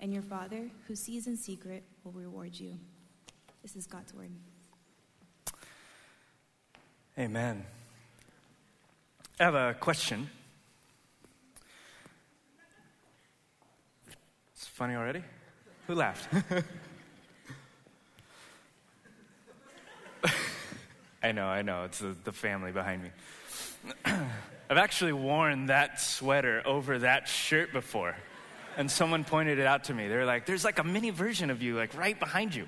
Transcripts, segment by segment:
and your Father, who sees in secret, will reward you. This is God's word. Amen. I have a question. It's funny already? Who laughed? I know, I know. It's the, the family behind me. I've actually worn that sweater over that shirt before. And someone pointed it out to me. They're like, there's like a mini version of you, like right behind you.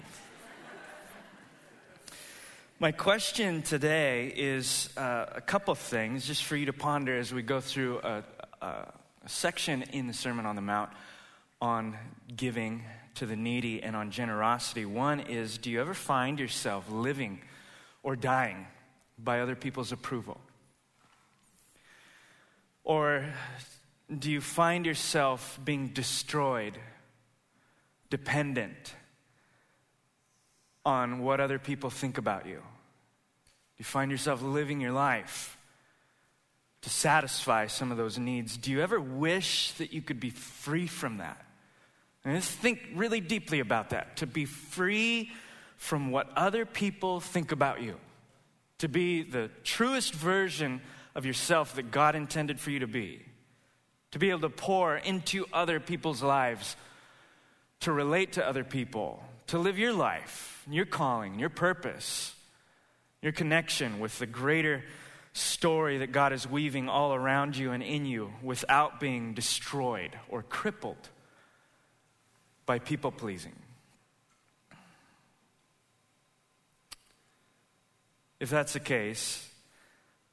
My question today is uh, a couple of things just for you to ponder as we go through a, a, a section in the Sermon on the Mount on giving to the needy and on generosity. One is Do you ever find yourself living or dying by other people's approval? Or do you find yourself being destroyed, dependent on what other people think about you? Do you find yourself living your life to satisfy some of those needs? Do you ever wish that you could be free from that? And just think really deeply about that. To be free from what other people think about you. To be the truest version of yourself that God intended for you to be. To be able to pour into other people's lives. To relate to other people. To live your life, your calling, your purpose, your connection with the greater story that God is weaving all around you and in you without being destroyed or crippled by people pleasing. If that's the case,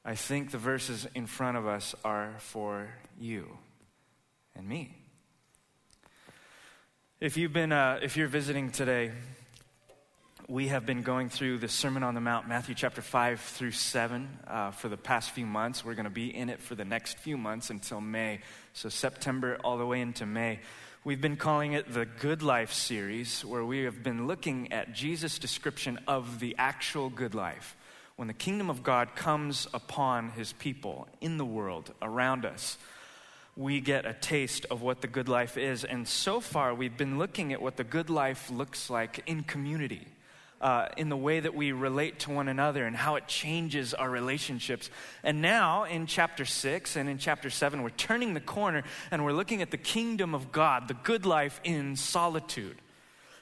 I think the verses in front of us are for you and me. If you've been, uh, if you're visiting today, we have been going through the Sermon on the Mount, Matthew chapter 5 through 7, uh, for the past few months. We're going to be in it for the next few months until May. So, September all the way into May. We've been calling it the Good Life series, where we have been looking at Jesus' description of the actual good life. When the kingdom of God comes upon his people in the world around us, we get a taste of what the good life is. And so far, we've been looking at what the good life looks like in community. Uh, in the way that we relate to one another and how it changes our relationships. And now, in chapter 6 and in chapter 7, we're turning the corner and we're looking at the kingdom of God, the good life in solitude.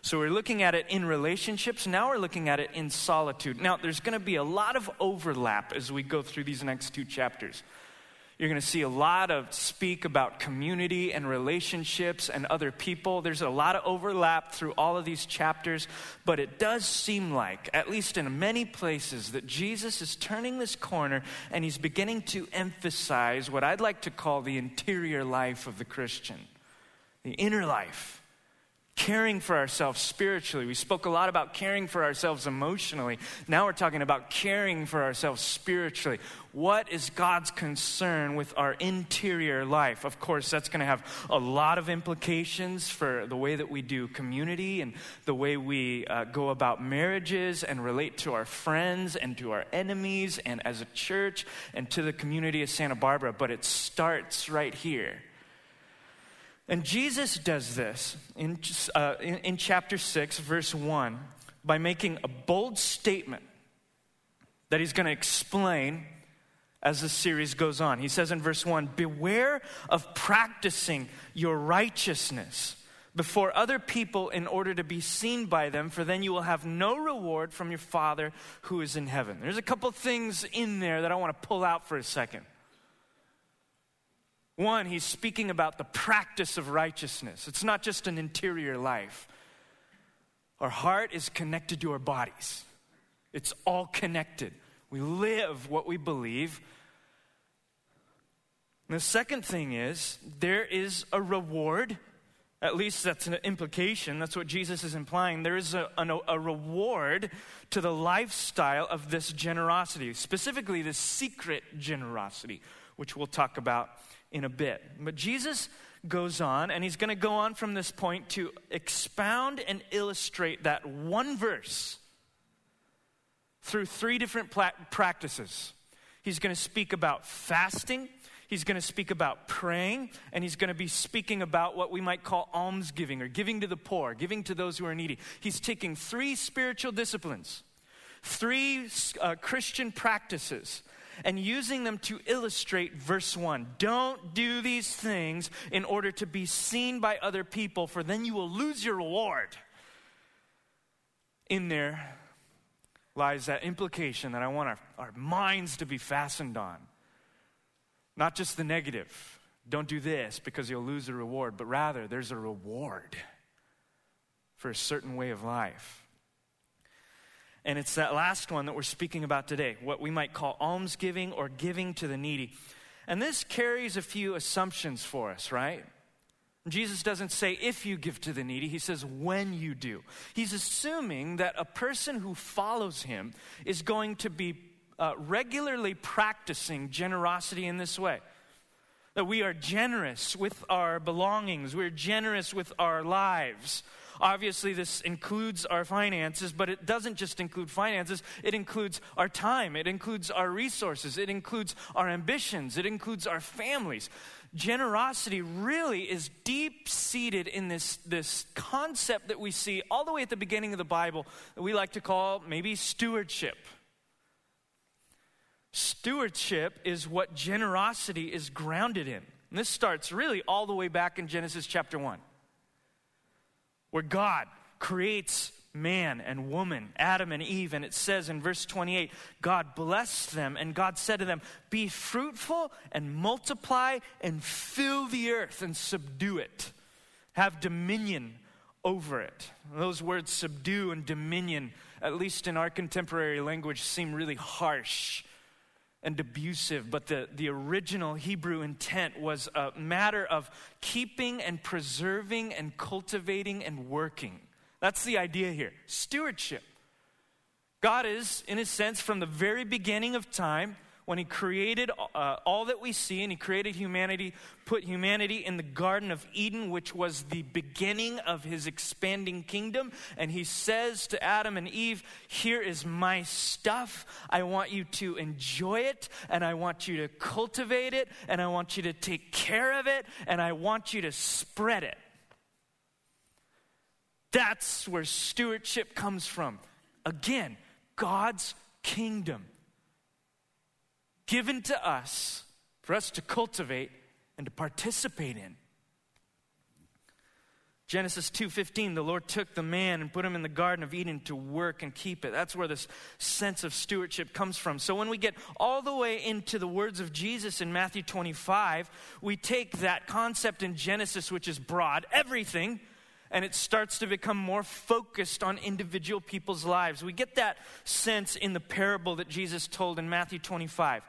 So we're looking at it in relationships. Now we're looking at it in solitude. Now, there's going to be a lot of overlap as we go through these next two chapters. You're going to see a lot of speak about community and relationships and other people. There's a lot of overlap through all of these chapters, but it does seem like, at least in many places, that Jesus is turning this corner and he's beginning to emphasize what I'd like to call the interior life of the Christian, the inner life caring for ourselves spiritually. We spoke a lot about caring for ourselves emotionally. Now we're talking about caring for ourselves spiritually. What is God's concern with our interior life? Of course, that's going to have a lot of implications for the way that we do community and the way we uh, go about marriages and relate to our friends and to our enemies and as a church and to the community of Santa Barbara. But it starts right here and Jesus does this in, uh, in, in, chapter 6, verse 1, by making a bold statement that he's going to explain as the series goes on. He says in verse 1 Beware of practicing your righteousness before other people in order to be seen by them, for then you will have no reward from your Father who is in heaven. There's a couple things in there that I want to pull out for a second. One, he's speaking about the practice of righteousness. It's not just an interior life. Our heart is connected to our bodies, it's all connected. We live what we believe. And the second thing is there is a reward At least that's an implication. That's what Jesus is implying. There is a, a, a, reward to the lifestyle of this generosity, specifically this secret generosity, which we'll talk about in a bit. But Jesus goes on, and he's going to go on from this point to expound and illustrate that one verse through three different pla- practices. He's going to speak about fasting, he's going to speak about praying, and he's going to be speaking about what we might call almsgiving or giving to the poor, giving to those who are needy. He's taking three spiritual disciplines, three uh, Christian practices and using them to illustrate verse 1. Don't do these things in order to be seen by other people, for then you will lose your reward. In there lies that implication that I want our, our minds to be fastened on. Not just the negative, don't do this because you'll lose the reward, but rather there's a reward for a certain way of life. And it's that last one that we're speaking about today, what we might call almsgiving or giving to the needy. And this carries a few assumptions for us, right? Jesus doesn't say if you give to the needy, he says when you do. He's assuming that a person who follows him is going to be uh, regularly practicing generosity in this way. That we are generous with our belongings, we're generous with our lives. Obviously, this includes our finances, but it doesn't just include finances. It includes our time, it includes our resources, it includes our ambitions, it includes our families. Generosity really is deep seated in this, this concept that we see all the way at the beginning of the Bible that we like to call maybe stewardship. Stewardship is what generosity is grounded in. And this starts really all the way back in Genesis chapter 1 where God creates man and woman, Adam and Eve. And it says in verse 28 God blessed them, and God said to them, Be fruitful and multiply and fill the earth and subdue it. Have dominion over it. Those words, subdue and dominion, at least in our contemporary language, seem really harsh and abusive, but the, the original Hebrew intent was a matter of keeping and preserving and cultivating and working. That's the idea here stewardship. God is, in a sense, from the very beginning of time, when he created uh, all that we see and he created humanity, put humanity in the Garden of Eden, which was the beginning of his expanding kingdom. And he says to Adam and Eve, Here is my stuff. I want you to enjoy it, and I want you to cultivate it, and I want you to take care of it, and I want you to spread it. That's where stewardship comes from. Again, God's kingdom given to us for us to cultivate and to participate in. Genesis 2:15 the Lord took the man and put him in the garden of Eden to work and keep it. That's where this sense of stewardship comes from. So when we get all the way into the words of Jesus in Matthew 25, we take that concept in Genesis which is broad, everything and it starts to become more focused on individual people's lives. We get that sense in the parable that Jesus told in Matthew 25.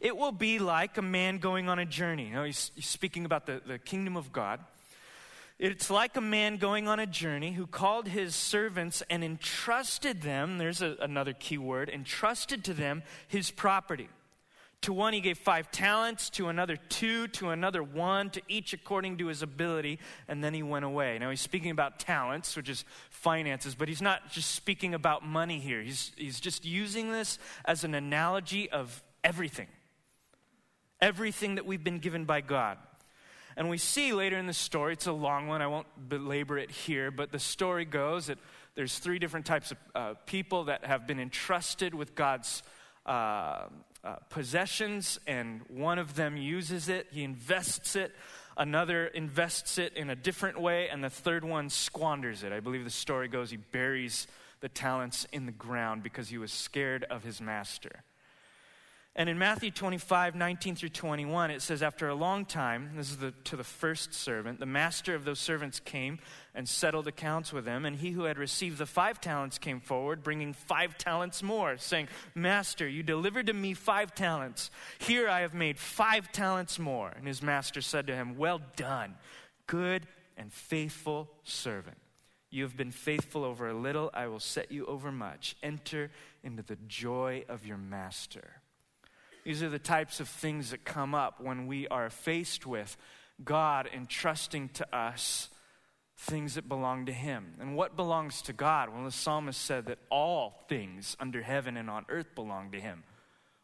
It will be like a man going on a journey. You know, he's, he's speaking about the, the kingdom of God. It's like a man going on a journey who called his servants and entrusted them, there's a, another key word, entrusted to them his property. To one he gave five talents, to another two, to another one, to each according to his ability, and then he went away. Now he's speaking about talents, which is finances, but he's not just speaking about money here. He's, he's just using this as an analogy of everything. Everything that we've been given by God. And we see later in the story, it's a long one, I won't belabor it here, but the story goes that there's three different types of uh, people that have been entrusted with God's uh, uh, possessions, and one of them uses it, he invests it. Another invests it in a different way, and the third one squanders it. I believe the story goes he buries the talents in the ground because he was scared of his master. And in Matthew 25, 19 through 21, it says, After a long time, this is the, to the first servant, the master of those servants came and settled accounts with them. And he who had received the five talents came forward, bringing five talents more, saying, Master, you delivered to me five talents. Here I have made five talents more. And his master said to him, Well done, good and faithful servant. You have been faithful over a little, I will set you over much. Enter into the joy of your master. These are the types of things that come up when we are faced with God entrusting to us things that belong to Him. And what belongs to God? Well, the psalmist said that all things under heaven and on earth belong to Him.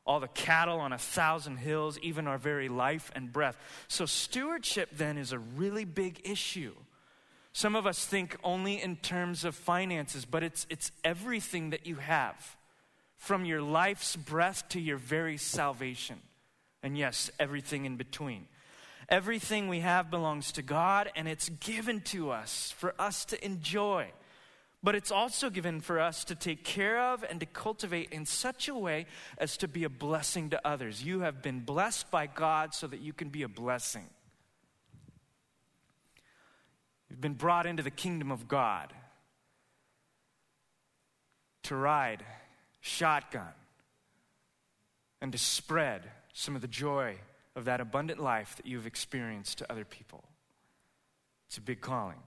All the cattle on a thousand hills, even our very life and breath. So, stewardship then is a really big issue. Some of us think only in terms of finances, but it's, it's everything that you have, from your life's breath to your very salvation. And yes, everything in between. Everything we have belongs to God, and it's given to us for us to enjoy. But it's also given for us to take care of and to cultivate in such a way as to be a blessing to others. You have been blessed by God so that you can be a blessing. You've been brought into the kingdom of God to ride shotgun and to spread some of the joy of that abundant life that you've experienced to other people. It's a big calling.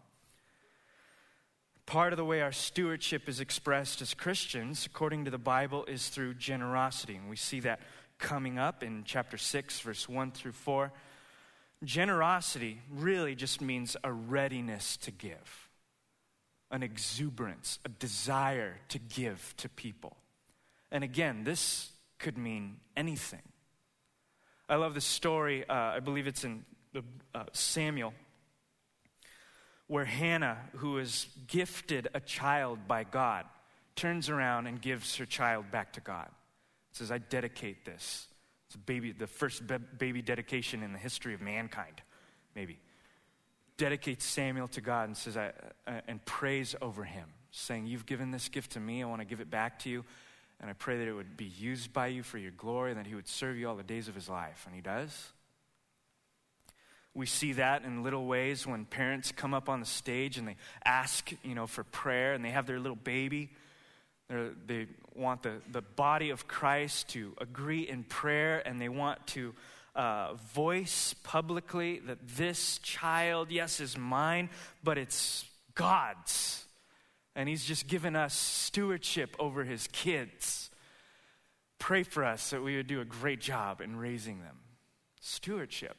Part of the way our stewardship is expressed as Christians, according to the Bible, is through generosity. And we see that coming up in chapter 6, verse 1 through 4. Generosity really just means a readiness to give, an exuberance, a desire to give to people. And again, this could mean anything. I love the story, uh, I believe it's in the, uh, Samuel, where Hannah, who is gifted a child by God, turns around and gives her child back to God. Says, I dedicate this it's a baby, the first baby dedication in the history of mankind, maybe. Dedicates Samuel to God and says, I, uh, and prays over him, saying, You've given this gift to me. I want to give it back to you. And I pray that it would be used by you for your glory and that he would serve you all the days of his life. And he does. We see that in little ways when parents come up on the stage and they ask, you know, for prayer and they have their little baby they're, they want the, the body of Christ to agree in prayer and they want to uh, voice publicly that this child, yes, is mine, but it's God's. And He's just given us stewardship over His kids. Pray for us that we would do a great job in raising them. Stewardship.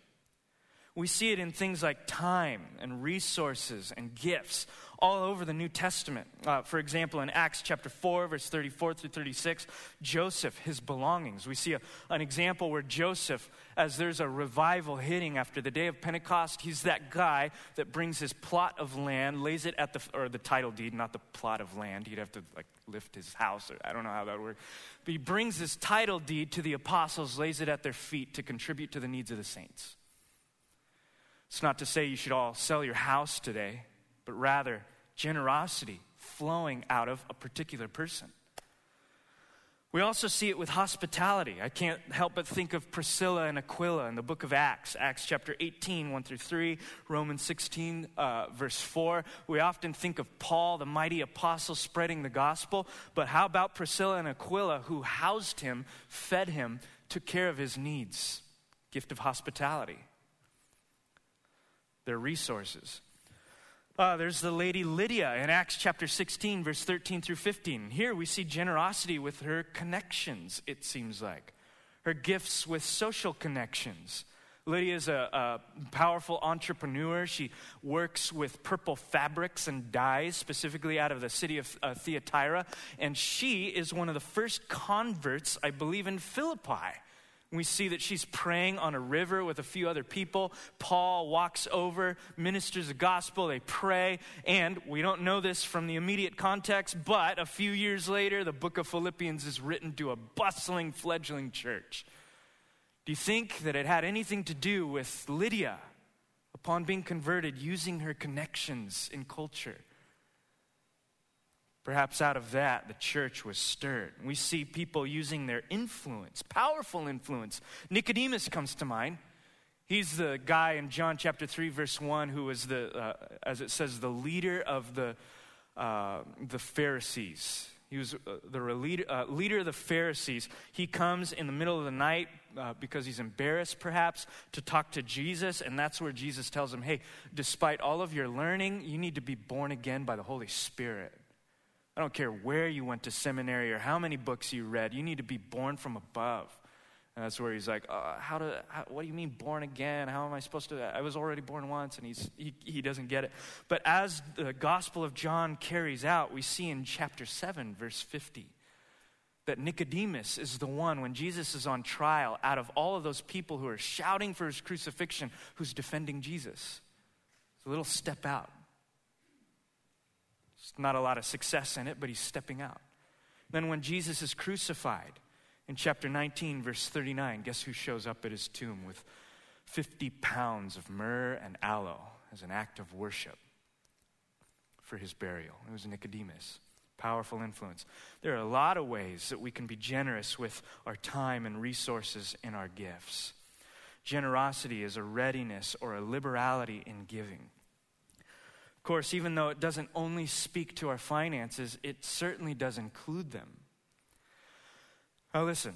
We see it in things like time and resources and gifts all over the New Testament. Uh, for example, in Acts chapter 4, verse 34 through 36, Joseph, his belongings. We see a, an example where Joseph, as there's a revival hitting after the day of Pentecost, he's that guy that brings his plot of land, lays it at the, or the title deed, not the plot of land. He'd have to like lift his house, or I don't know how that works. But he brings his title deed to the apostles, lays it at their feet to contribute to the needs of the saints. It's not to say you should all sell your house today, but rather generosity flowing out of a particular person. We also see it with hospitality. I can't help but think of Priscilla and Aquila in the book of Acts, Acts chapter 18, 1 through 3, Romans 16, uh, verse 4. We often think of Paul, the mighty apostle, spreading the gospel, but how about Priscilla and Aquila, who housed him, fed him, took care of his needs? Gift of hospitality their resources. Uh, there's the lady Lydia in Acts chapter 16, verse 13 through 15. Here we see generosity with her connections, it seems like. Her gifts with social connections. Lydia is a, a, powerful entrepreneur. She works with purple fabrics and dyes, specifically out of the city of uh, Thyatira. And she is one of the first converts, I believe, in Philippi. We see that she's praying on a river with a few other people. Paul walks over, ministers the gospel, they pray, and we don't know this from the immediate context, but a few years later, the book of Philippians is written to a bustling, fledgling church. Do you think that it had anything to do with Lydia, upon being converted, using her connections in culture? Perhaps out of that, the church was stirred. We see people using their influence, powerful influence. Nicodemus comes to mind. He's the guy in John chapter 3, verse 1, who was the, uh, as it says, the leader of the, uh, the Pharisees. He was uh, the leader, uh, leader of the Pharisees. He comes in the middle of the night uh, because he's embarrassed, perhaps, to talk to Jesus. And that's where Jesus tells him, Hey, despite all of your learning, you need to be born again by the Holy Spirit. I don't care where you went to seminary or how many books you read, you need to be born from above. And that's where he's like, uh, how do, how, what do you mean born again? How am I supposed to? I was already born once, and he's, he, he doesn't get it. But as the Gospel of John carries out, we see in chapter 7, verse 50, that Nicodemus is the one, when Jesus is on trial, out of all of those people who are shouting for his crucifixion, who's defending Jesus. It's a little step out. Not a lot of success in it, but he's stepping out. Then when Jesus is crucified, in chapter 19, verse 39, guess who shows up at his tomb with 50 pounds of myrrh and aloe as an act of worship for his burial? It was Nicodemus. Powerful influence. There are a lot of ways that we can be generous with our time and resources and our gifts. Generosity is a readiness or a liberality in giving. Course, even though it doesn't only speak to our finances, it certainly does include them. Now, listen,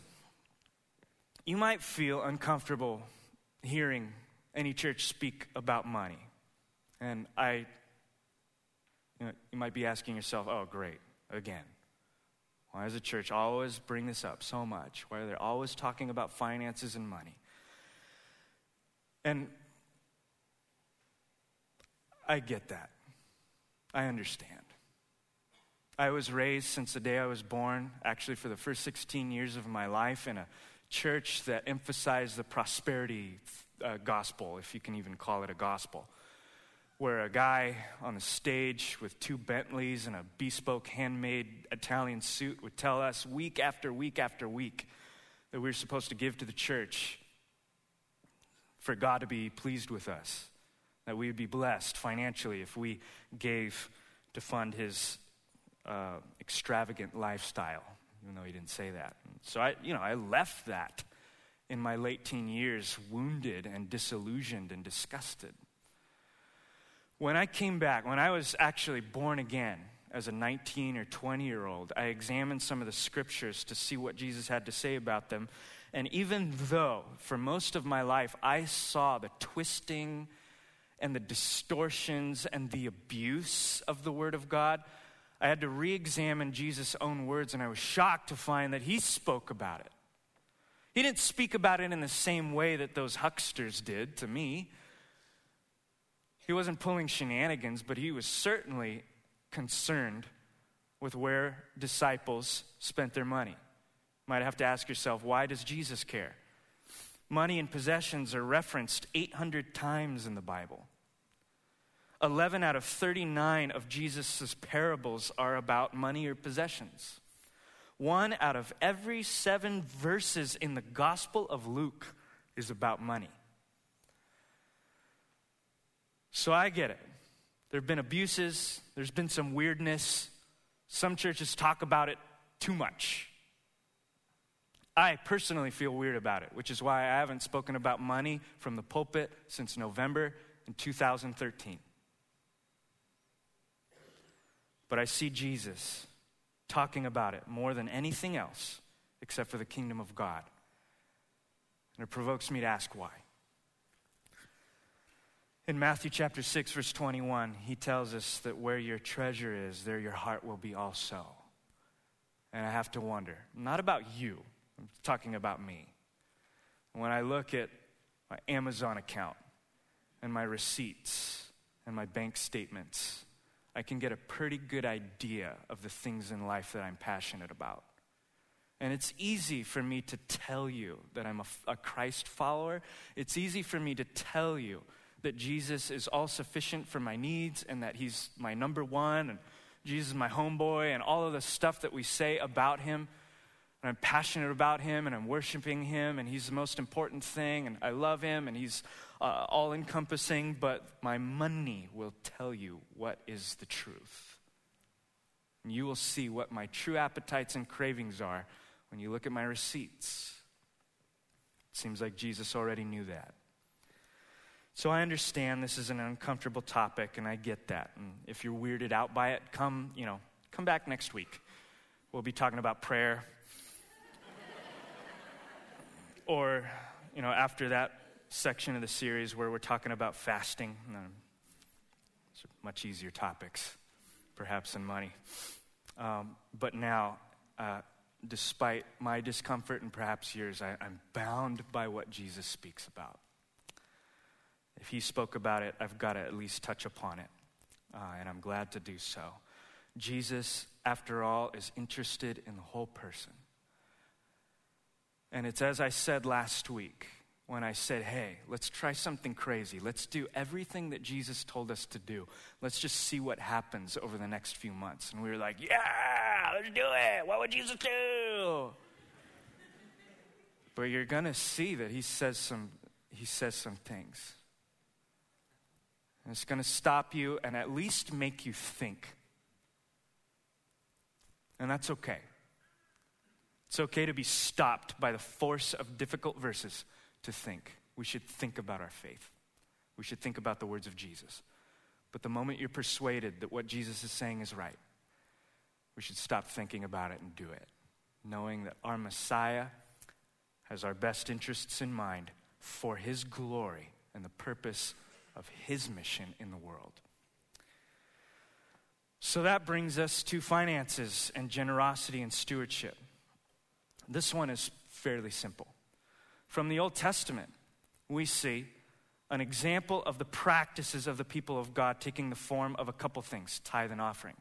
you might feel uncomfortable hearing any church speak about money. And I, you, know, you might be asking yourself, oh, great, again. Why does the church always bring this up so much? Why are they always talking about finances and money? And I get that. I understand. I was raised since the day I was born, actually, for the first 16 years of my life, in a church that emphasized the prosperity uh, gospel, if you can even call it a gospel. Where a guy on the stage with two Bentleys and a bespoke handmade Italian suit would tell us week after week after week that we we're supposed to give to the church for God to be pleased with us, that we would be blessed financially if we gave to fund his uh, extravagant lifestyle, even though he didn't say that. So I, you know, I left that in my late teen years, wounded and disillusioned and disgusted. When I came back, when I was actually born again as a 19 or 20 year old, I examined some of the scriptures to see what Jesus had to say about them. And even though for most of my life I saw the twisting and the distortions and the abuse of the Word of God, I had to re examine Jesus' own words, and I was shocked to find that he spoke about it. He didn't speak about it in the same way that those hucksters did to me. He wasn't pulling shenanigans, but he was certainly concerned with where disciples spent their money. You might have to ask yourself, why does Jesus care? Money and possessions are referenced 800 times in the Bible. 11 out of 39 of Jesus' parables are about money or possessions. One out of every seven verses in the Gospel of Luke is about money. So I get it. There have been abuses, there's been some weirdness. Some churches talk about it too much. I personally feel weird about it, which is why I haven't spoken about money from the pulpit since November in 2013. But I see Jesus talking about it more than anything else except for the kingdom of God. And it provokes me to ask why. In Matthew chapter 6, verse 21, he tells us that where your treasure is, there your heart will be also. And I have to wonder, not about you, I'm talking about me. When I look at my Amazon account and my receipts and my bank statements, I can get a pretty good idea of the things in life that I'm passionate about. And it's easy for me to tell you that I'm a, a, Christ follower. It's easy for me to tell you that Jesus is all sufficient for my needs and that He's my number one and Jesus is my homeboy and all of the stuff that we say about Him. And I'm passionate about Him and I'm worshiping Him and He's the most important thing and I love Him and He's uh, all encompassing, but my money will tell you what is the truth. And you will see what my true appetites and cravings are when you look at my receipts. It seems like Jesus already knew that. So I understand this is an uncomfortable topic, and I get that. And if you're weirded out by it, come, you know, come back next week. we'll be talking about prayer. Or, you know, after that section of the series where we're talking about fasting, much easier topics, perhaps, than money. Um, but now, uh, despite my discomfort and perhaps yours, I, I'm bound by what Jesus speaks about. If he spoke about it, I've got to at least touch upon it. Uh, and I'm glad to do so. Jesus, after all, is interested in the whole person. And it's as I said last week when I said, hey, let's try something crazy. Let's do everything that Jesus told us to do. Let's just see what happens over the next few months. And we were like, yeah, let's do it. What would Jesus do? but you're going to see that he says some, he says some things. And it's going to stop you and at least make you think. And that's okay. It's okay to be stopped by the force of difficult verses to think. We should think about our faith. We should think about the words of Jesus. But the moment you're persuaded that what Jesus is saying is right, we should stop thinking about it and do it, knowing that our Messiah has our best interests in mind for his glory and the purpose of his mission in the world. So that brings us to finances and generosity and stewardship. This one is fairly simple. From the Old Testament, we see an example of the practices of the people of God taking the form of a couple things tithe and offering.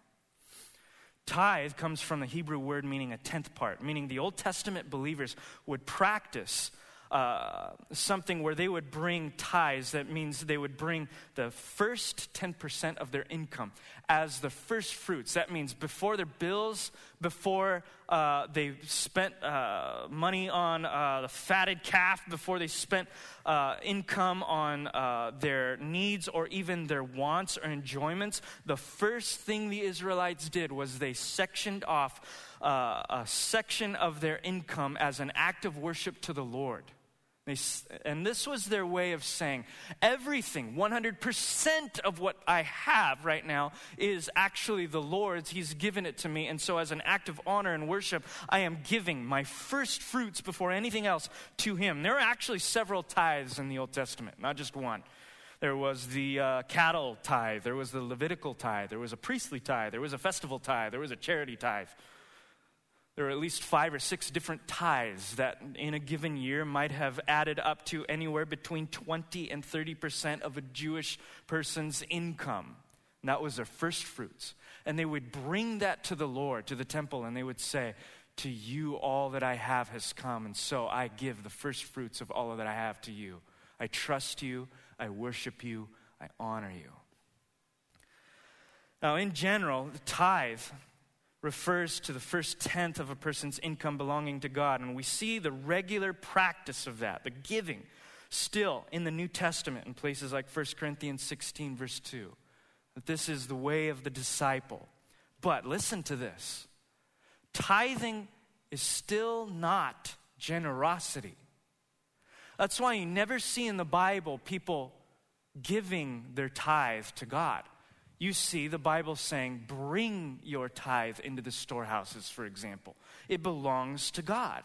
Tithe comes from the Hebrew word meaning a tenth part, meaning the Old Testament believers would practice uh, something where they would bring tithes. That means they would bring the first 10% of their income as the first fruits. That means before their bills, before uh, they spent uh, money on uh, the fatted calf, before they spent uh, income on their needs or even their wants or enjoyments, the first thing the Israelites did was they sectioned off a section of their income as an act of worship to the Lord. They, and this was their way of saying everything, 100% of what I have right now is actually the Lord's. He's given it to me. And so, as an act of honor and worship, I am giving my first fruits before anything else to Him. There are actually several tithes in the Old Testament, not just one. There was the uh, cattle tithe, there was the Levitical tithe, there was a priestly tithe, there was a festival tithe, there was a charity tithe there were at least five or six different tithes that in a given year might have added up to anywhere between 20 and 30% of a Jewish person's income. And that was their first fruits. And they would bring that to the Lord, to the temple, and they would say, To you all that I have has come, and so I give the first fruits of all that I have to you. I trust you, I worship you, I honor you. Now, in general, the tithe refers to the first tenth of a person's income belonging to God. And we see the regular practice of that, the giving, still in the New Testament in places like 1 Corinthians 16, verse 2. That this is the way of the disciple. But listen to this tithing is still not generosity. That's why you never see in the Bible people giving their tithe to God you see the Bible saying, bring your tithe into the storehouses, for example. It belongs to God.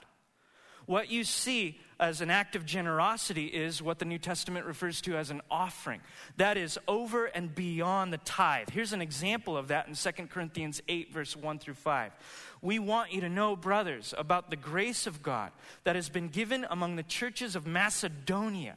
What you see as an act of generosity is what the New Testament refers to as an offering. That is over and beyond the tithe. Here's an example of that in 2 Corinthians 8, verse 1 through 5. We want you to know, brothers, about the grace of God that has been given among the churches of Macedonia.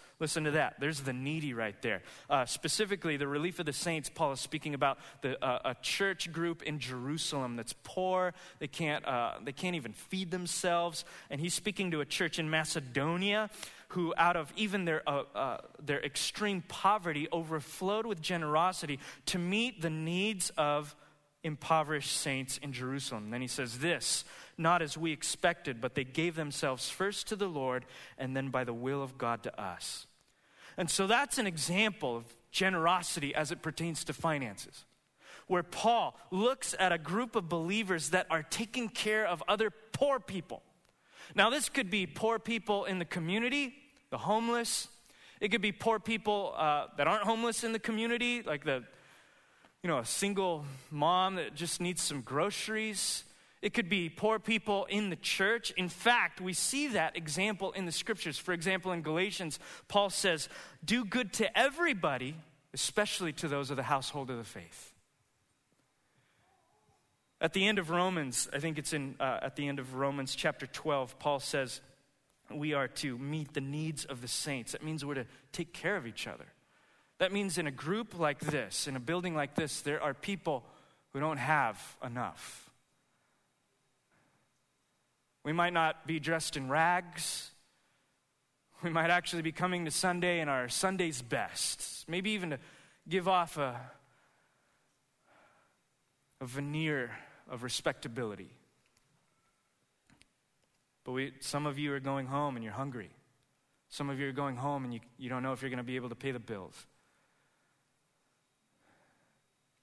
Listen to that. There's the needy right there. Uh, specifically, the relief of the saints, Paul is speaking about the, uh, a church group in Jerusalem that's poor. They can't, uh, they can't even feed themselves. And he's speaking to a church in Macedonia who, out of even their, uh, uh, their extreme poverty, overflowed with generosity to meet the needs of impoverished saints in Jerusalem. Then he says this not as we expected, but they gave themselves first to the Lord and then by the will of God to us. And so that's an example of generosity as it pertains to finances, where Paul looks at a group of believers that are taking care of other poor people. Now, this could be poor people in the community, the homeless. It could be poor people uh, that aren't homeless in the community, like the, you know, a single mom that just needs some groceries. It could be poor people in the church. In fact, we see that example in the scriptures. For example, in Galatians, Paul says, Do good to everybody, especially to those of the household of the faith. At the end of Romans, I think it's in, uh, at the end of Romans chapter 12, Paul says, We are to meet the needs of the saints. That means we're to take care of each other. That means in a group like this, in a building like this, there are people who don't have enough. We might not be dressed in rags. We might actually be coming to Sunday in our Sunday's best. Maybe even to give off a, a veneer of respectability. But we, some of you are going home and you're hungry. Some of you are going home and you, you don't know if you're going to be able to pay the bills.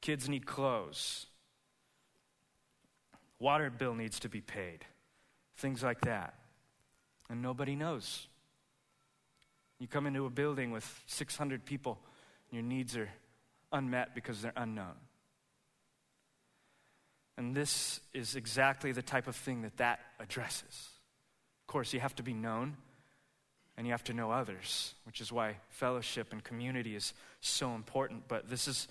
Kids need clothes. Water bill needs to be paid things like that. And nobody knows. You come into a building with 600 people, and your needs are unmet because they're unknown. And this is exactly the type of thing that that addresses. Of course, you have to be known and you have to know others, which is why fellowship and community is so important. But this is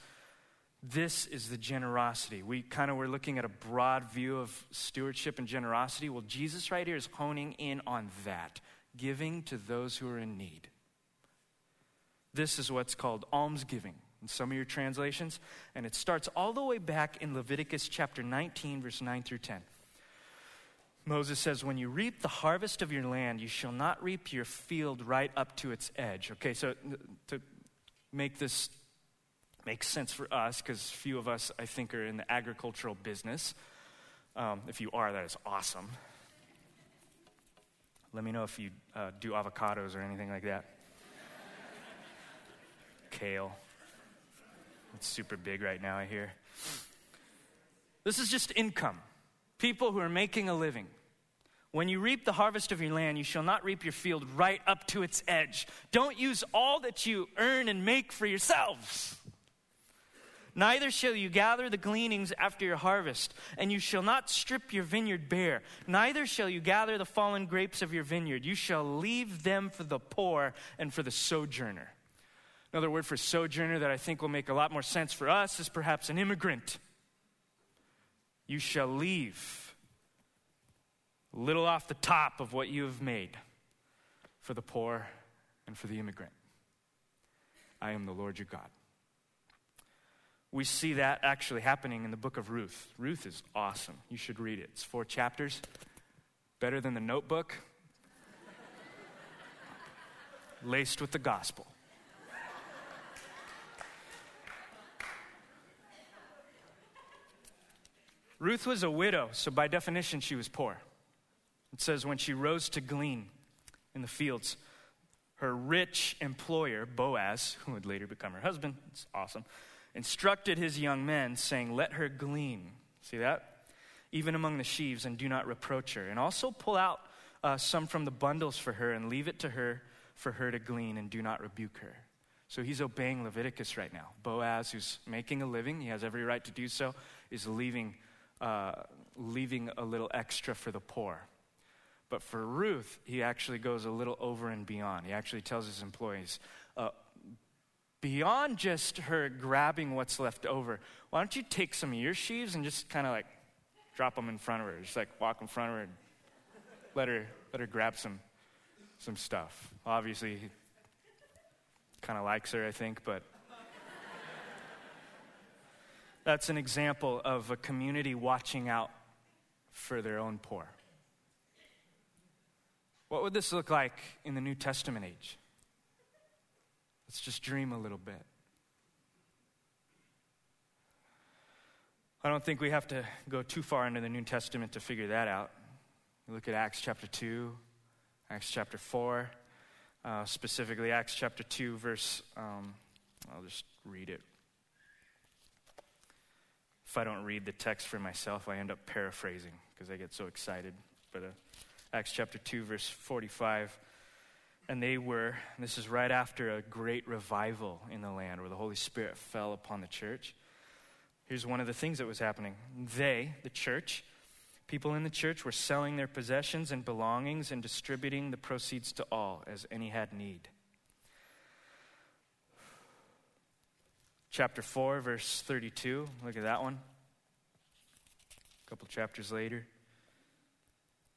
this is the generosity. We kind of were looking at a broad view of stewardship and generosity. Well, Jesus right here is honing in on that giving to those who are in need. This is what's called almsgiving in some of your translations, and it starts all the way back in Leviticus chapter 19, verse 9 through 10. Moses says, When you reap the harvest of your land, you shall not reap your field right up to its edge. Okay, so to make this makes sense for us because few of us, I think, are in the agricultural business. Um, if you are, that is awesome. Let me know if you uh, do avocados or anything like that. Kale. It's super big right now, I hear. This is just income. People who are making a living. When you reap the harvest of your land, you shall not reap your field right up to its edge. Don't use all that you earn and make for yourselves. Neither shall you gather the gleanings after your harvest, and you shall not strip your vineyard bare. Neither shall you gather the fallen grapes of your vineyard. You shall leave them for the poor and for the sojourner. Another word for sojourner that I think will make a lot more sense for us is perhaps an immigrant. You shall leave a little off the top of what you have made for the poor and for the immigrant. I am the Lord your God we see that actually happening in the book of Ruth. Ruth is awesome. You should read it. It's four chapters, better than the notebook, laced with the gospel. Ruth was a widow, so by definition, she was poor. It says, when she rose to glean in the fields, her rich employer, Boaz, who would later become her husband, it's awesome, instructed his young men, saying, Let her glean. See that? Even among the sheaves, and do not reproach her. And also pull out uh, some from the bundles for her and leave it to her for her to glean, and do not rebuke her. So he's obeying Leviticus right now. Boaz, who's making a living, he has every right to do so, is leaving, uh, leaving a little extra for the poor. But for Ruth, he actually goes a little over and beyond. He actually tells his employees, uh, beyond just her grabbing what's left over, why don't you take some of your sheaves and just kind of like drop them in front of her? Just like walk in front of her and let her, let her grab some, some stuff. Obviously, he kind of likes her, I think, but that's an example of a community watching out for their own poor. What would this look like in the New Testament age? Let's just dream a little bit. I don't think we have to go too far into the New Testament to figure that out. You look at Acts chapter 2, Acts chapter 4. uh, specifically Acts chapter 2, verse, um, I'll just read it. If I don't read the text for myself, I end up paraphrasing because I get so excited. But uh, Acts chapter 2, verse 45. And they were, this is right after a great revival in the land where the Holy Spirit fell upon the church. Here's one of the things that was happening. They, the church, people in the church, were selling their possessions and belongings and distributing the proceeds to all as any had need. Chapter 4, verse 32. Look at that one. A couple chapters later.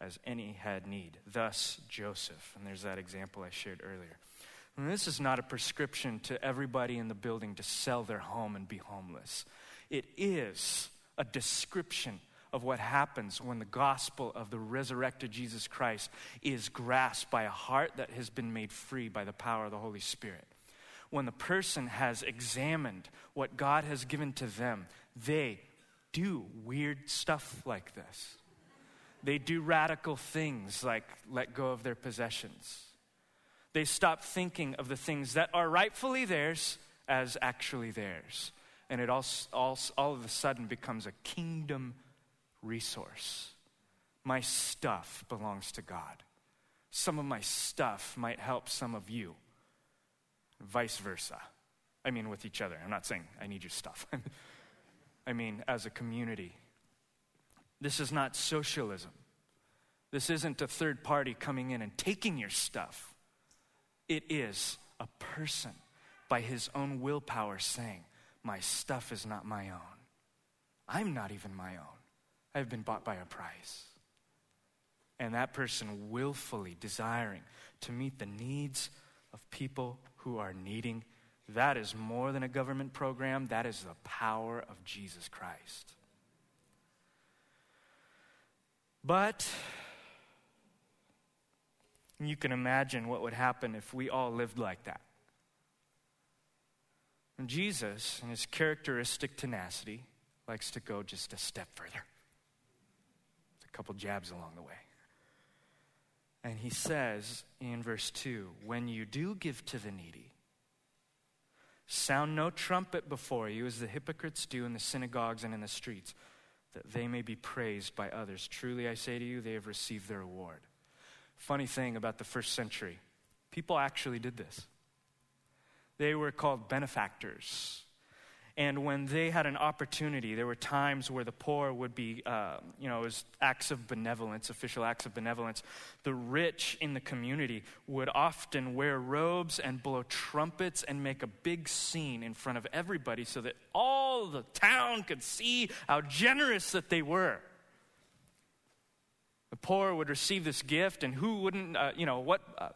as any had need. Thus, Joseph. And there's that example I shared earlier. And this is not a prescription to everybody in the building to sell their home and be homeless. It is a description of what happens when the gospel of the resurrected Jesus Christ is grasped by a heart that has been made free by the power of the Holy Spirit. When the person has examined what God has given to them, they do weird stuff like this. They do radical things like let go of their possessions. They stop thinking of the things that are rightfully theirs as actually theirs. And it all, all, all of a sudden becomes a kingdom resource. My stuff belongs to God. Some of my stuff might help some of you, vice versa. I mean, with each other. I'm not saying I need your stuff. I mean, as a community, this is not socialism. This isn't a third party coming in and taking your stuff. It is a person by his own willpower saying, My stuff is not my own. I'm not even my own. I've been bought by a price. And that person willfully desiring to meet the needs of people who are needing, that is more than a government program. That is the power of Jesus Christ. But you can imagine what would happen if we all lived like that. And Jesus, in his characteristic tenacity, likes to go just a step further. A couple jabs along the way. And he says in verse 2 When you do give to the needy, sound no trumpet before you as the hypocrites do in the synagogues and in the streets that they may be praised by others. Truly, I say to you, they have received their reward. Funny thing about the first century people actually did this. They were called benefactors. And when they had an opportunity, there were times where the poor would be, uh, you know, was acts of benevolence, official acts of benevolence. The rich in the community would often wear robes and blow trumpets and make a big scene in front of everybody so that all the town could see how generous that they were. The poor would receive this gift, and who wouldn't, uh, you know, what uh,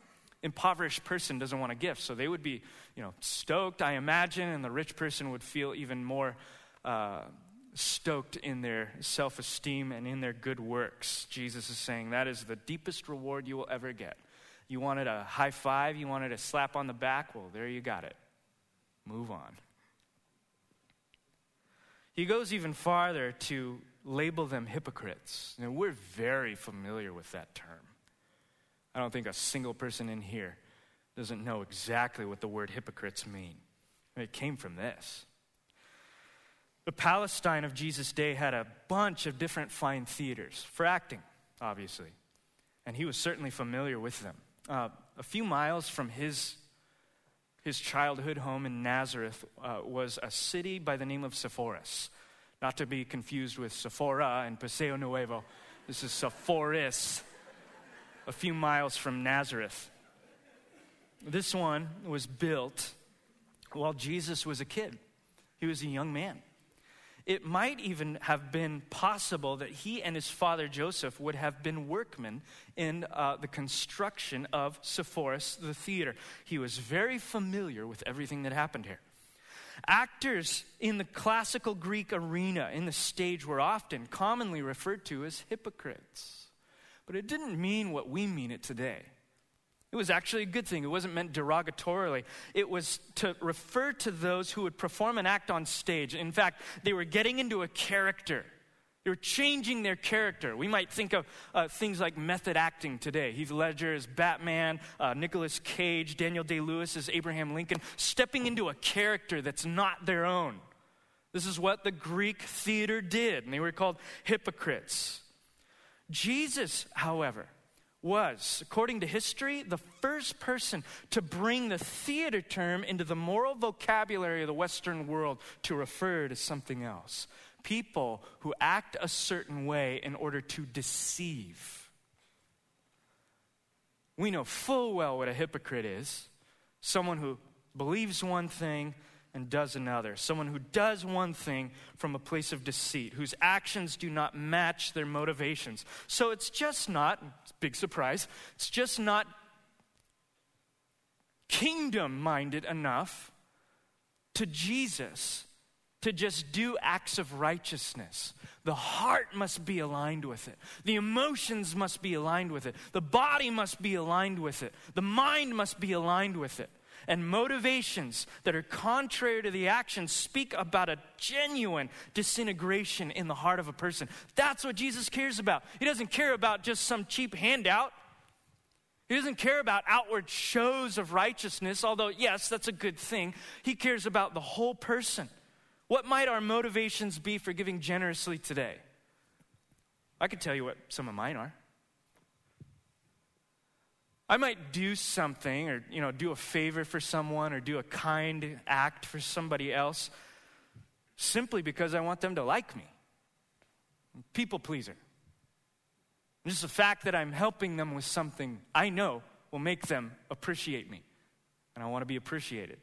impoverished person doesn't want a gift? So they would be, you know, stoked, I imagine, and the rich person would feel even more uh, stoked in their self esteem and in their good works. Jesus is saying that is the deepest reward you will ever get. You wanted a high five, you wanted a slap on the back, well, there you got it. Move on. He goes even farther to label them hypocrites. Now, we're very familiar with that term. I don't think a single person in here doesn't know exactly what the word hypocrites mean. It came from this. The Palestine of Jesus' day had a bunch of different fine theaters for acting, obviously. And he was certainly familiar with them. Uh, a few miles from his, his childhood home in Nazareth uh, was a city by the name of Sepphoris not to be confused with Sephora and Paseo Nuevo. This is Sepphoris, a few miles from Nazareth. This one was built while Jesus was a kid, he was a young man. it might even have been possible that he and his father Joseph would have been workmen in uh, the construction of Sepphoris, the theater. He was very familiar with everything that happened here. Actors in the classical Greek arena, in the stage, were often commonly referred to as hypocrites. But it didn't mean what we mean it today. It was actually a good thing. It wasn't meant derogatorily. It was to refer to those who would perform an act on stage. In fact, they were getting into a character. They were changing their character. We might think of uh, things like method acting today. Heath Ledger as Batman, uh, Nicolas Cage, Daniel Day Lewis as Abraham Lincoln, stepping into a character that's not their own. This is what the Greek theater did, and they were called hypocrites. Jesus, however, was, according to history, the first person to bring the theater term into the moral vocabulary of the Western world to refer to something else. People who act a certain way in order to deceive. We know full well what a hypocrite is someone who believes one thing and does another. Someone who does one thing from a place of deceit, whose actions do not match their motivations. So it's just not, big surprise, it's just not kingdom minded enough to Jesus to just do acts of righteousness. The heart must be aligned with it. The emotions must be aligned with it. The body must be aligned with it. The mind must be aligned with it and motivations that are contrary to the action speak about a genuine disintegration in the heart of a person. That's what Jesus cares about. He doesn't care about just some cheap handout. He doesn't care about outward shows of righteousness, although, yes, that's a good thing. He cares about the whole person. What might our motivations be for giving generously today? I can tell you what some of mine are. I might do something or, you know, do a favor for someone or do a kind act for somebody else simply because I want them to like me. People pleaser. Just the fact that I'm helping them with something I know will make them appreciate me. And I want to be appreciated.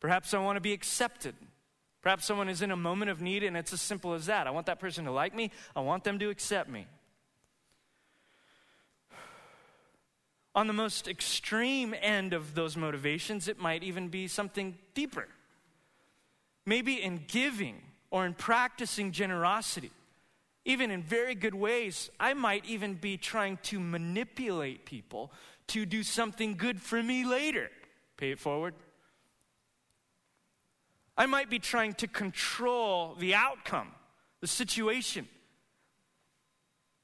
Perhaps I want to be accepted. Perhaps someone is in a moment of need and it's as simple as that. I want that person to like me, I want them to accept me. On the most extreme end of those motivations, it might even be something deeper. Maybe in giving or in practicing generosity, even in very good ways, I might even be trying to manipulate people to do something good for me later. Pay it forward. I might be trying to control the outcome, the situation,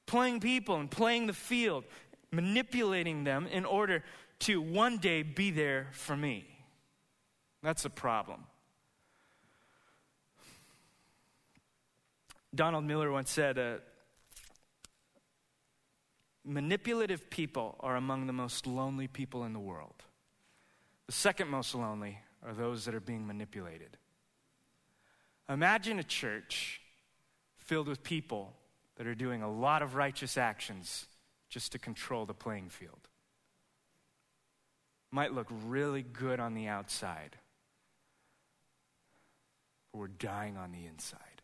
playing people and playing the field manipulating them in order to one day be there for me. That's a problem. Donald Miller once said, uh, Manipulative people are among the most lonely people in the world. The second most lonely are those that are being manipulated. Imagine a church filled with people that are doing a lot of righteous actions just to control the playing field. Might look really good on the outside, but we're dying on the inside.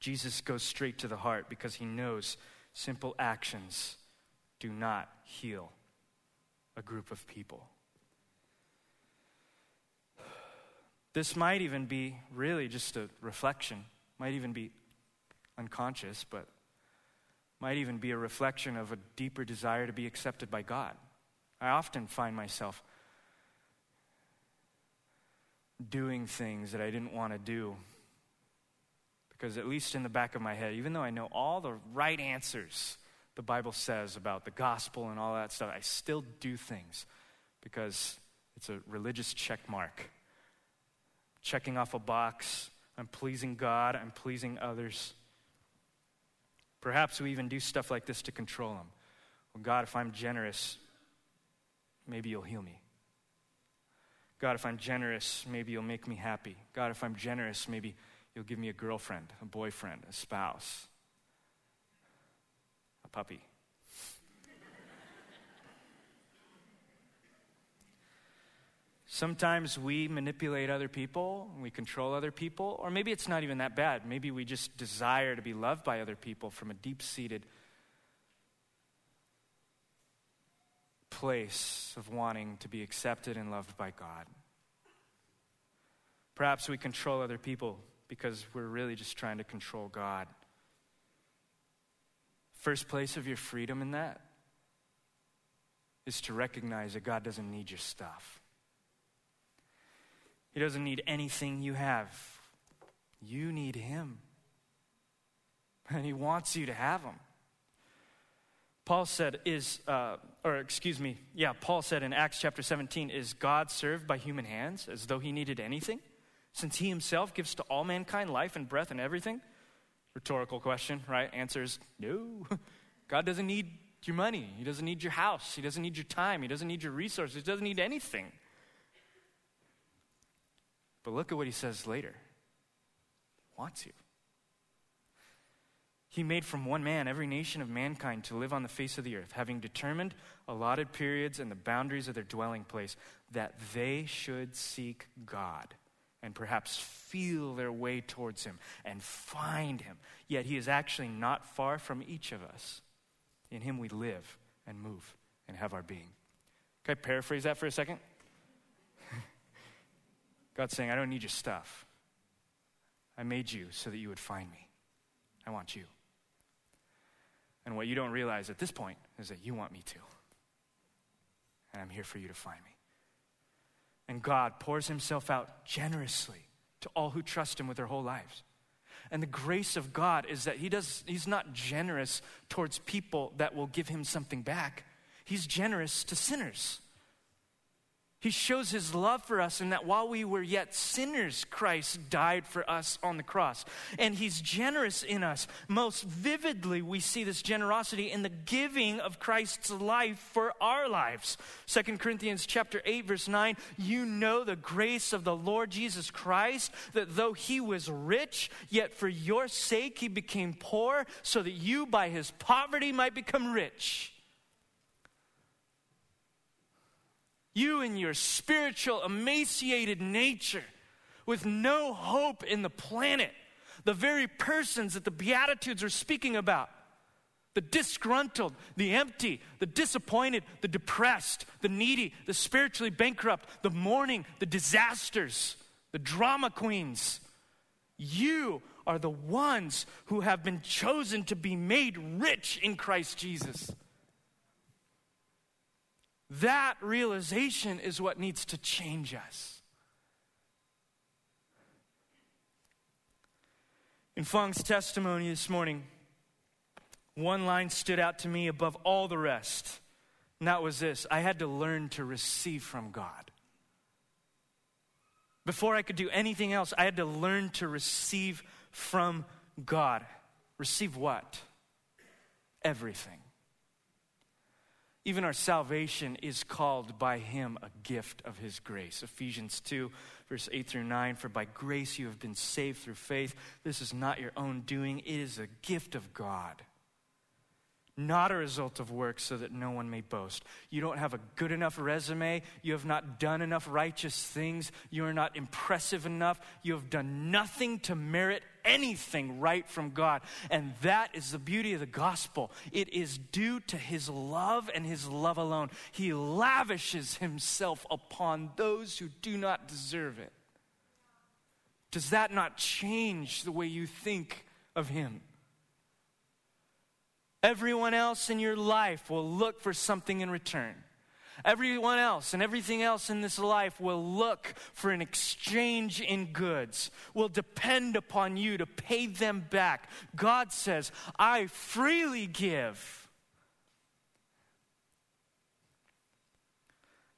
Jesus goes straight to the heart because he knows simple actions do not heal a group of people. This might even be really just a reflection, might even be unconscious, but might even be a reflection of a deeper desire to be accepted by God. I often find myself doing things that I didn't want to do because, at least in the back of my head, even though I know all the right answers the Bible says about the gospel and all that stuff, I still do things because it's a religious check mark. Checking off a box, I'm pleasing God, I'm pleasing others. Perhaps we even do stuff like this to control Him. Well, God, if I'm generous, maybe you'll heal me. God, if I'm generous, maybe you'll make me happy. God, if I'm generous, maybe you'll give me a girlfriend, a boyfriend, a spouse, a puppy. Sometimes we manipulate other people, we control other people, or maybe it's not even that bad. Maybe we just desire to be loved by other people from a deep seated place of wanting to be accepted and loved by God. Perhaps we control other people because we're really just trying to control God. First place of your freedom in that is to recognize that God doesn't need your stuff. He doesn't need anything you have. You need Him. And He wants you to have Him. Paul said, is, uh, or excuse me, yeah, Paul said in Acts chapter 17, is God served by human hands as though he needed anything? Since he himself gives to all mankind life and breath and everything? Rhetorical question, right? Answer is no. God doesn't need your money. He doesn't need your house. He doesn't need your time. He doesn't need your resources. He doesn't need anything. But look at what he says later. Wants you. He made from one man every nation of mankind to live on the face of the earth, having determined allotted periods and the boundaries of their dwelling place, that they should seek God and perhaps feel their way towards Him and find Him. Yet He is actually not far from each of us. In Him we live and move and have our being. Can I paraphrase that for a second? God's saying, I don't need your stuff. I made you so that you would find me. I want you. And what you don't realize at this point is that you want me to. And I'm here for you to find me. And God pours himself out generously to all who trust him with their whole lives. And the grace of God is that he does, he's not generous towards people that will give him something back. He's generous to sinners. He shows his love for us in that while we were yet sinners, Christ died for us on the cross. And he's generous in us. Most vividly, we see this generosity in the giving of Christ's life for our lives. 2 Corinthians chapter 8 verse 9, you know the grace of the Lord Jesus Christ that though he was rich, yet for your sake he became poor so that you by his poverty might become rich. You and your spiritual, emaciated nature with no hope in the planet, the very persons that the Beatitudes are speaking about the disgruntled, the empty, the disappointed, the depressed, the needy, the spiritually bankrupt, the mourning, the disasters, the drama queens. You are the ones who have been chosen to be made rich in Christ Jesus. That realization is what needs to change us. In Fong's testimony this morning, one line stood out to me above all the rest, and that was this I had to learn to receive from God. Before I could do anything else, I had to learn to receive from God. Receive what? Everything. Even our salvation is called by him a gift of his grace. Ephesians 2, verse 8 through 9 For by grace you have been saved through faith. This is not your own doing, it is a gift of God not a result of works, so that no one may boast. You don't have a good enough resume. You have not done enough righteous things. You are not impressive enough. You have done nothing to merit anything right from God. And that is the beauty of the gospel. It is due to his love and his love alone. He lavishes himself upon those who do not deserve it. Does that not change the way you think of him? Everyone else in your life will look for something in return. Everyone else and everything else in this life will look for an exchange in goods, will depend upon you to pay them back. God says, I freely give.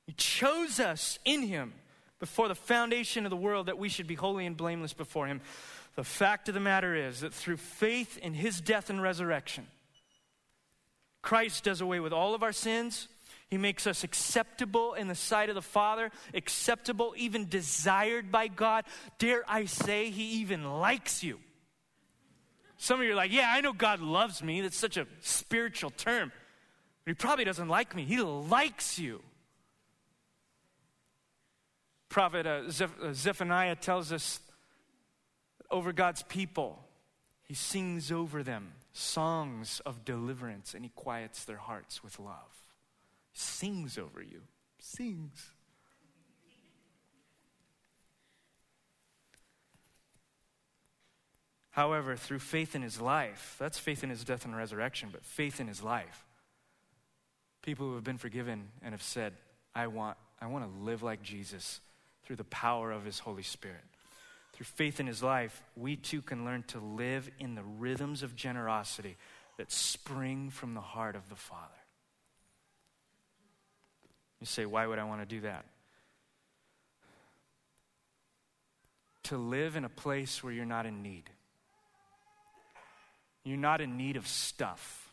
He chose us in Him before the foundation of the world that we should be holy and blameless before Him. The fact of the matter is that through faith in His death and resurrection, Christ does away with all of our sins. He makes us acceptable in the sight of the Father, acceptable, even desired by God. Dare I say, He even likes you. Some of you are like, yeah, I know God loves me. That's such a spiritual term. But He probably doesn't like me. He likes you. Prophet uh, Zeph- uh, Zephaniah tells us over God's people, he sings over them songs of deliverance and he quiets their hearts with love. Sings over you. Sings. However, through faith in his life, that's faith in his death and resurrection, but faith in his life, people who have been forgiven and have said, I want, I want to live like Jesus through the power of his Holy Spirit. Through faith in his life, we too can learn to live in the rhythms of generosity that spring from the heart of the Father. You say, why would I want to do that? To live in a place where you're not in need. You're not in need of stuff,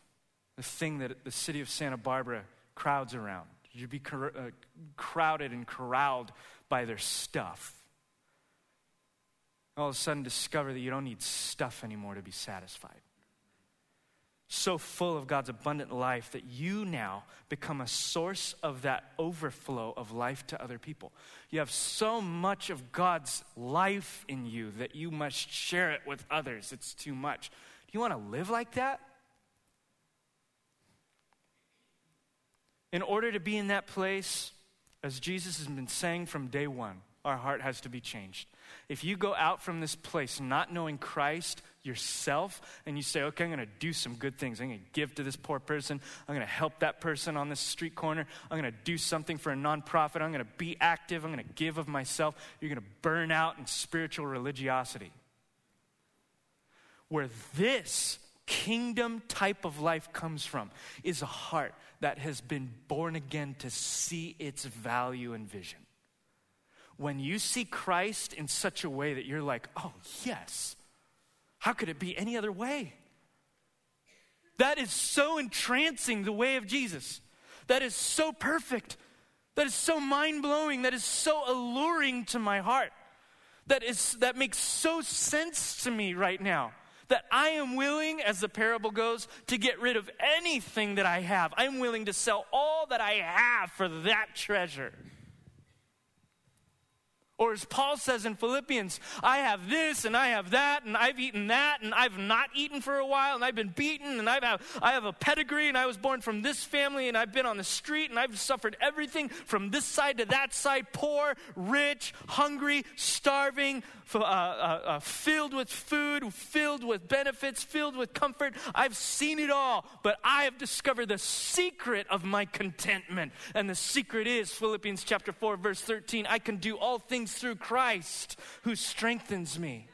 the thing that the city of Santa Barbara crowds around. You'd be cor- uh, crowded and corralled by their stuff. All of a sudden, discover that you don't need stuff anymore to be satisfied. So full of God's abundant life that you now become a source of that overflow of life to other people. You have so much of God's life in you that you must share it with others. It's too much. Do you want to live like that? In order to be in that place, as Jesus has been saying from day one, our heart has to be changed. If you go out from this place not knowing Christ yourself and you say, okay, I'm going to do some good things. I'm going to give to this poor person. I'm going to help that person on this street corner. I'm going to do something for a nonprofit. I'm going to be active. I'm going to give of myself. You're going to burn out in spiritual religiosity. Where this kingdom type of life comes from is a heart that has been born again to see its value and vision. When you see Christ in such a way that you're like, oh, yes, how could it be any other way? That is so entrancing, the way of Jesus. That is so perfect. That is so mind blowing. That is so alluring to my heart. That, is, that makes so sense to me right now that I am willing, as the parable goes, to get rid of anything that I have. I'm willing to sell all that I have for that treasure. Or as Paul says in Philippians, I have this and I have that and I've eaten that and I've not eaten for a while and I've been beaten and I've have, I have a pedigree and I was born from this family and I've been on the street and I've suffered everything from this side to that side poor, rich, hungry, starving, uh, uh, uh, filled with food, filled with benefits, filled with comfort. I've seen it all, but I have discovered the secret of my contentment. And the secret is Philippians chapter 4, verse 13 I can do all things through Christ who strengthens me.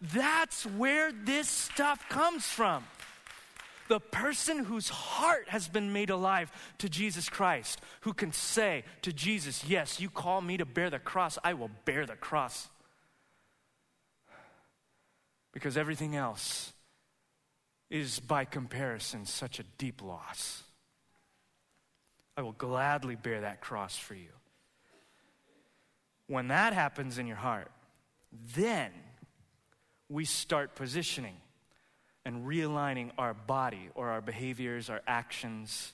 That's where this stuff comes from. The person whose heart has been made alive to Jesus Christ, who can say to Jesus, Yes, you call me to bear the cross, I will bear the cross. Because everything else is, by comparison, such a deep loss. I will gladly bear that cross for you. When that happens in your heart, then we start positioning and realigning our body or our behaviors, our actions,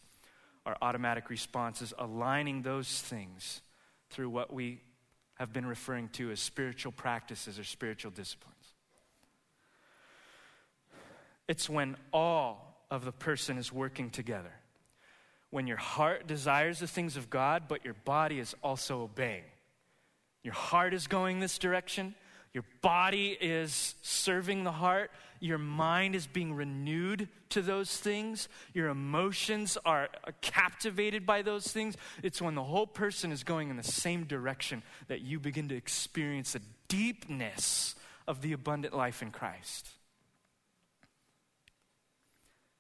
our automatic responses, aligning those things through what we have been referring to as spiritual practices or spiritual disciplines. It's when all of the person is working together. When your heart desires the things of God, but your body is also obeying. Your heart is going this direction. Your body is serving the heart. Your mind is being renewed to those things. Your emotions are captivated by those things. It's when the whole person is going in the same direction that you begin to experience the deepness of the abundant life in Christ.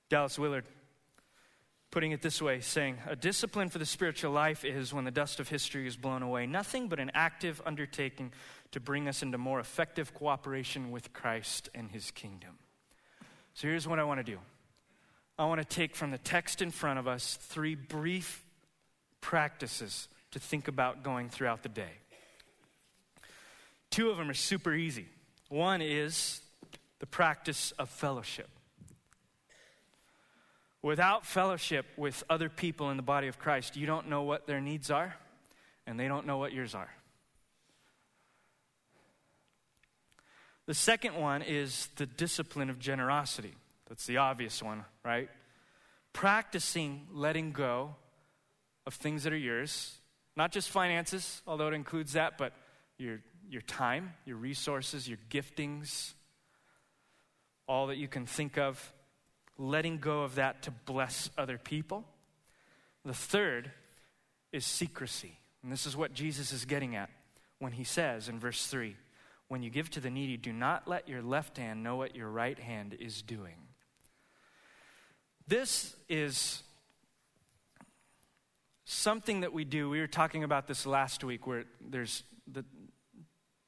Dallas Willard putting it this way, saying, A discipline for the spiritual life is, when the dust of history is blown away, nothing but an active undertaking to bring us into more effective cooperation with Christ and his kingdom. So here's what I want to do I want to take from the text in front of us three brief practices to think about going throughout the day. Two of them are super easy. One is the practice of fellowship. Without fellowship with other people in the body of Christ, you don't know what their needs are, and they don't know what yours are. The second one is the discipline of generosity. That's the obvious one, right? Practicing letting go of things that are yours, not just finances, although it includes that, but your, your time, your resources, your giftings, all that you can think of letting go of that to bless other people. The third is secrecy. And this is what Jesus is getting at when he says in verse 3 When you give to the needy, do not let your left hand know what your right hand is doing. This is something that we do. We were talking about this last week where there's the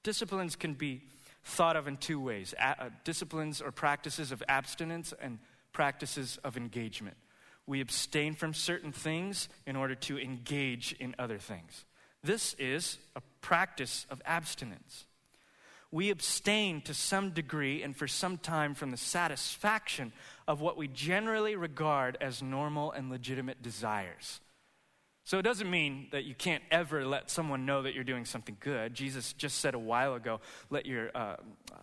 disciplines can be thought of in two ways A- uh, disciplines or practices of abstinence and practices of engagement. We abstain from certain things in order to engage in other things. This is a practice of abstinence. We abstain to some degree and for some time from the satisfaction of what we generally regard as normal and legitimate desires. So it doesn't mean that you can't ever let someone know that you're doing something good. Jesus just said a while ago, let your, uh, uh,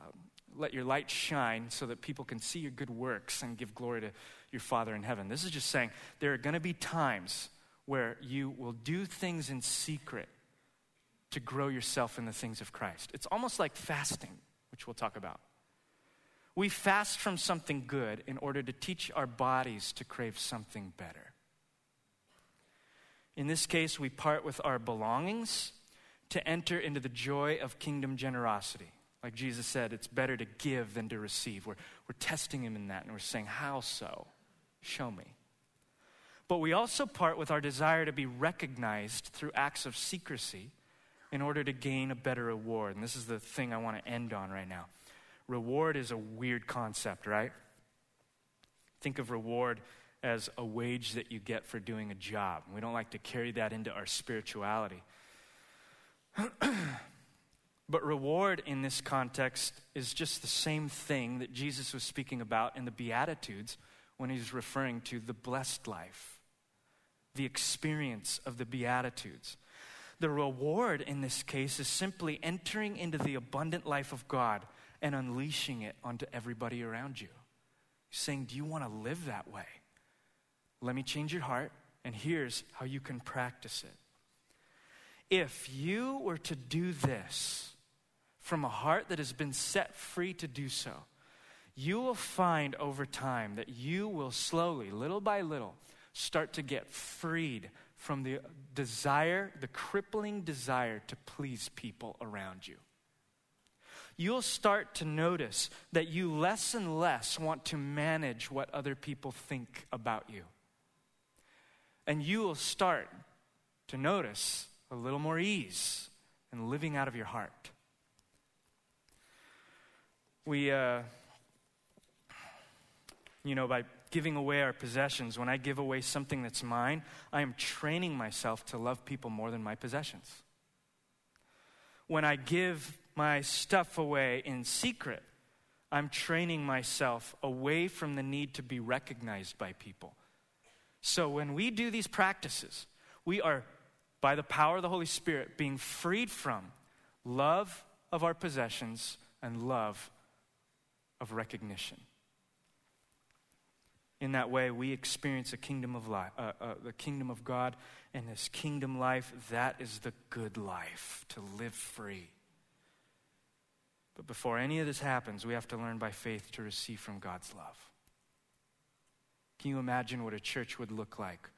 let your light shine so that people can see your good works and give glory to your Father in heaven. This is just saying there are going to be times where you will do things in secret to grow yourself in the things of Christ. It's almost like fasting, which we'll talk about. We fast from something good in order to teach our bodies to crave something better. In this case, we part with our belongings to enter into the joy of kingdom generosity. Like Jesus said, it's better to give than to receive. We're, we're testing him in that and we're saying, How so? Show me. But we also part with our desire to be recognized through acts of secrecy in order to gain a better reward. And this is the thing I want to end on right now. Reward is a weird concept, right? Think of reward as a wage that you get for doing a job. We don't like to carry that into our spirituality. but reward in this context is just the same thing that Jesus was speaking about in the Beatitudes when he's referring to the blessed life, the experience of the Beatitudes. The reward in this case is simply entering into the abundant life of God and unleashing it onto everybody around you. saying, Do you want to live that way? Let me change your heart, and here's how you can practice it. If you were to do this from a heart that has been set free to do so, you will find over time that you will slowly, little by little, start to get freed from the desire, the crippling desire to please people around you. You'll start to notice that you less and less want to manage what other people think about you. And you will start to notice a little more ease in living out of your heart. We, uh, you know, by giving away our possessions, when I give away something that's mine, I am training myself to love people more than my possessions. When I give my stuff away in secret, I'm training myself away from the need to be recognized by people. So when we do these practices, we are, by the power of the Holy Spirit, being freed from love of our possessions and love of recognition. In that way, we experience a kingdom of life, uh, uh, the kingdom of God, and this kingdom life, that is the good life, to live free. But before any of this happens, we have to learn by faith to receive from God's love. Can you imagine what a church would look like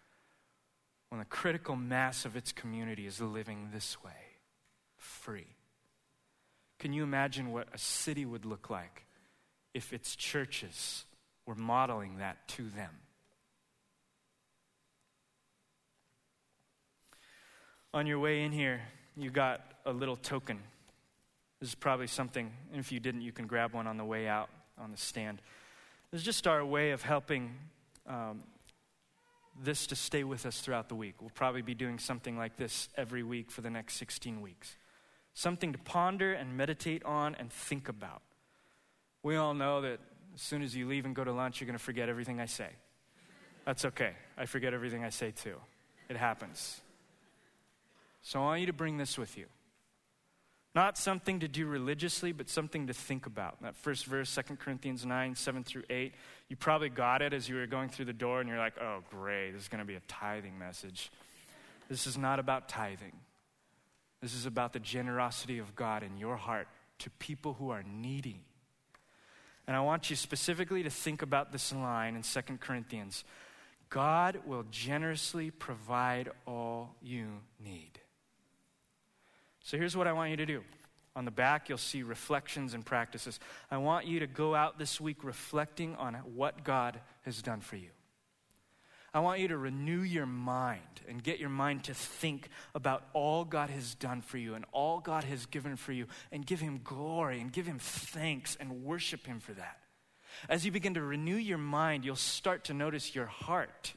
when the critical mass of its community is living this way, free? Can you imagine what a city would look like if its churches we're modeling that to them. On your way in here, you got a little token. This is probably something, if you didn't, you can grab one on the way out on the stand. This is just our way of helping um, this to stay with us throughout the week. We'll probably be doing something like this every week for the next 16 weeks. Something to ponder and meditate on and think about. We all know that as soon as you leave and go to lunch, you're going to forget everything I say. That's okay. I forget everything I say too. It happens. So I want you to bring this with you. Not something to do religiously, but something to think about. That first verse, 2 Corinthians 9, 7 through 8, you probably got it as you were going through the door and you're like, oh, great, this is going to be a tithing message. This is not about tithing. This is about the generosity of God in your heart to people who are needy. And I want you specifically to think about this line in 2 Corinthians God will generously provide all you need. So here's what I want you to do. On the back, you'll see reflections and practices. I want you to go out this week reflecting on what God has done for you. I want you to renew your mind and get your mind to think about all God has done for you and all God has given for you and give Him glory and give Him thanks and worship Him for that. As you begin to renew your mind, you'll start to notice your heart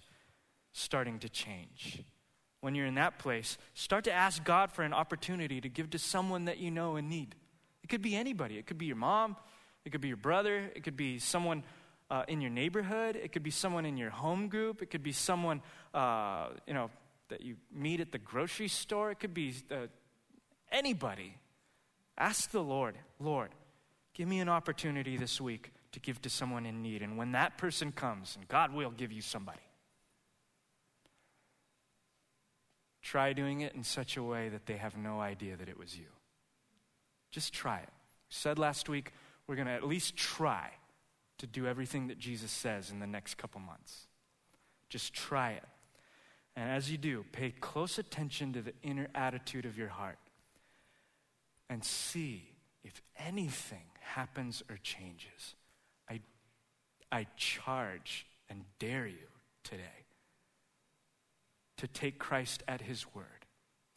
starting to change when you're in that place, start to ask God for an opportunity to give to someone that you know in need. It could be anybody. It could be your mom. It could be your brother. It could be someone uh, in your neighborhood. It could be someone in your home group. It could be someone, uh, you know, that you meet at the grocery store. It could be uh, anybody. Ask the Lord, Lord, give me an opportunity this week to give to someone in need. And when that person comes, and God will give you somebody, Try doing it in such a way that they have no idea that it was you. Just try it. said last week, we're going to at least try to do everything that Jesus says in the next couple months. Just try it. And as you do, pay close attention to the inner attitude of your heart and see if anything happens or changes. I, I charge and dare you today to take Christ at his word,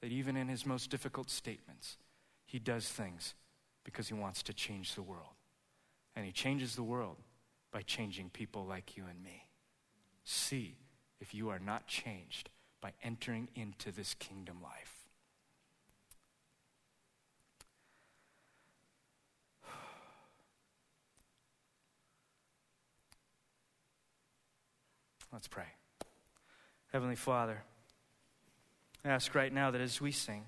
that even in his most difficult statements, he does things because he wants to change the world. And he changes the world by changing people like you and me. See if you are not changed by entering into this kingdom life. Let's pray. Heavenly Father, I ask right now that as we sing,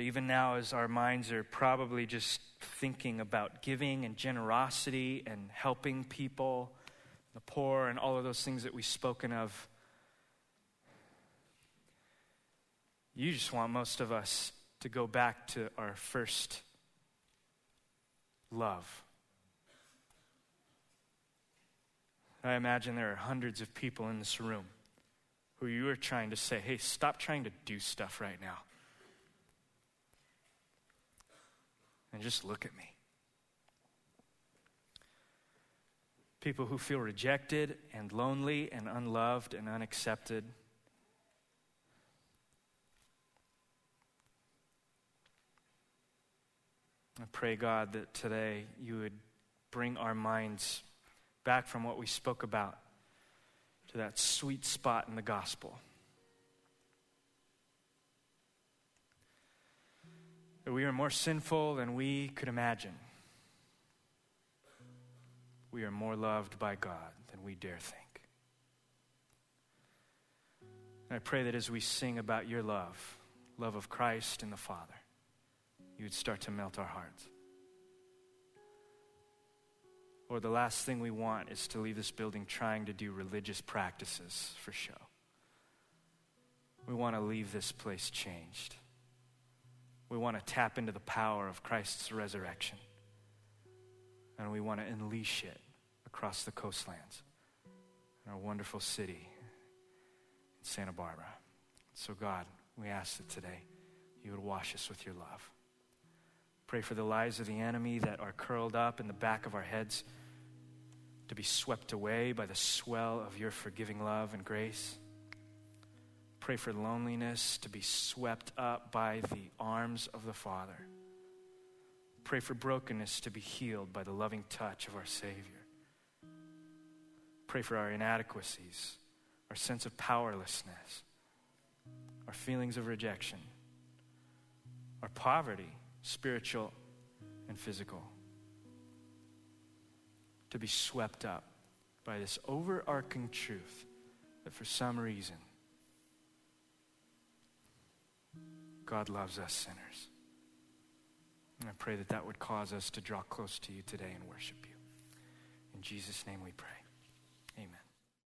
even now, as our minds are probably just thinking about giving and generosity and helping people, the poor, and all of those things that we've spoken of, you just want most of us to go back to our first love. I imagine there are hundreds of people in this room who you are trying to say, hey, stop trying to do stuff right now. And just look at me. People who feel rejected and lonely and unloved and unaccepted. I pray, God, that today you would bring our minds back from what we spoke about to that sweet spot in the gospel. That we are more sinful than we could imagine. We are more loved by God than we dare think. And I pray that as we sing about your love, love of Christ and the Father, you would start to melt our hearts. Or the last thing we want is to leave this building trying to do religious practices for show. We want to leave this place changed. We want to tap into the power of Christ's resurrection. And we want to unleash it across the coastlands in our wonderful city in Santa Barbara. So, God, we ask that today you would wash us with your love. Pray for the lies of the enemy that are curled up in the back of our heads to be swept away by the swell of your forgiving love and grace. Pray for loneliness to be swept up by the arms of the Father. Pray for brokenness to be healed by the loving touch of our Savior. Pray for our inadequacies, our sense of powerlessness, our feelings of rejection, our poverty spiritual and physical. To be swept up by this overarching truth that for some reason God loves us sinners. And I pray that that would cause us to draw close to you today and worship you. In Jesus' name we pray.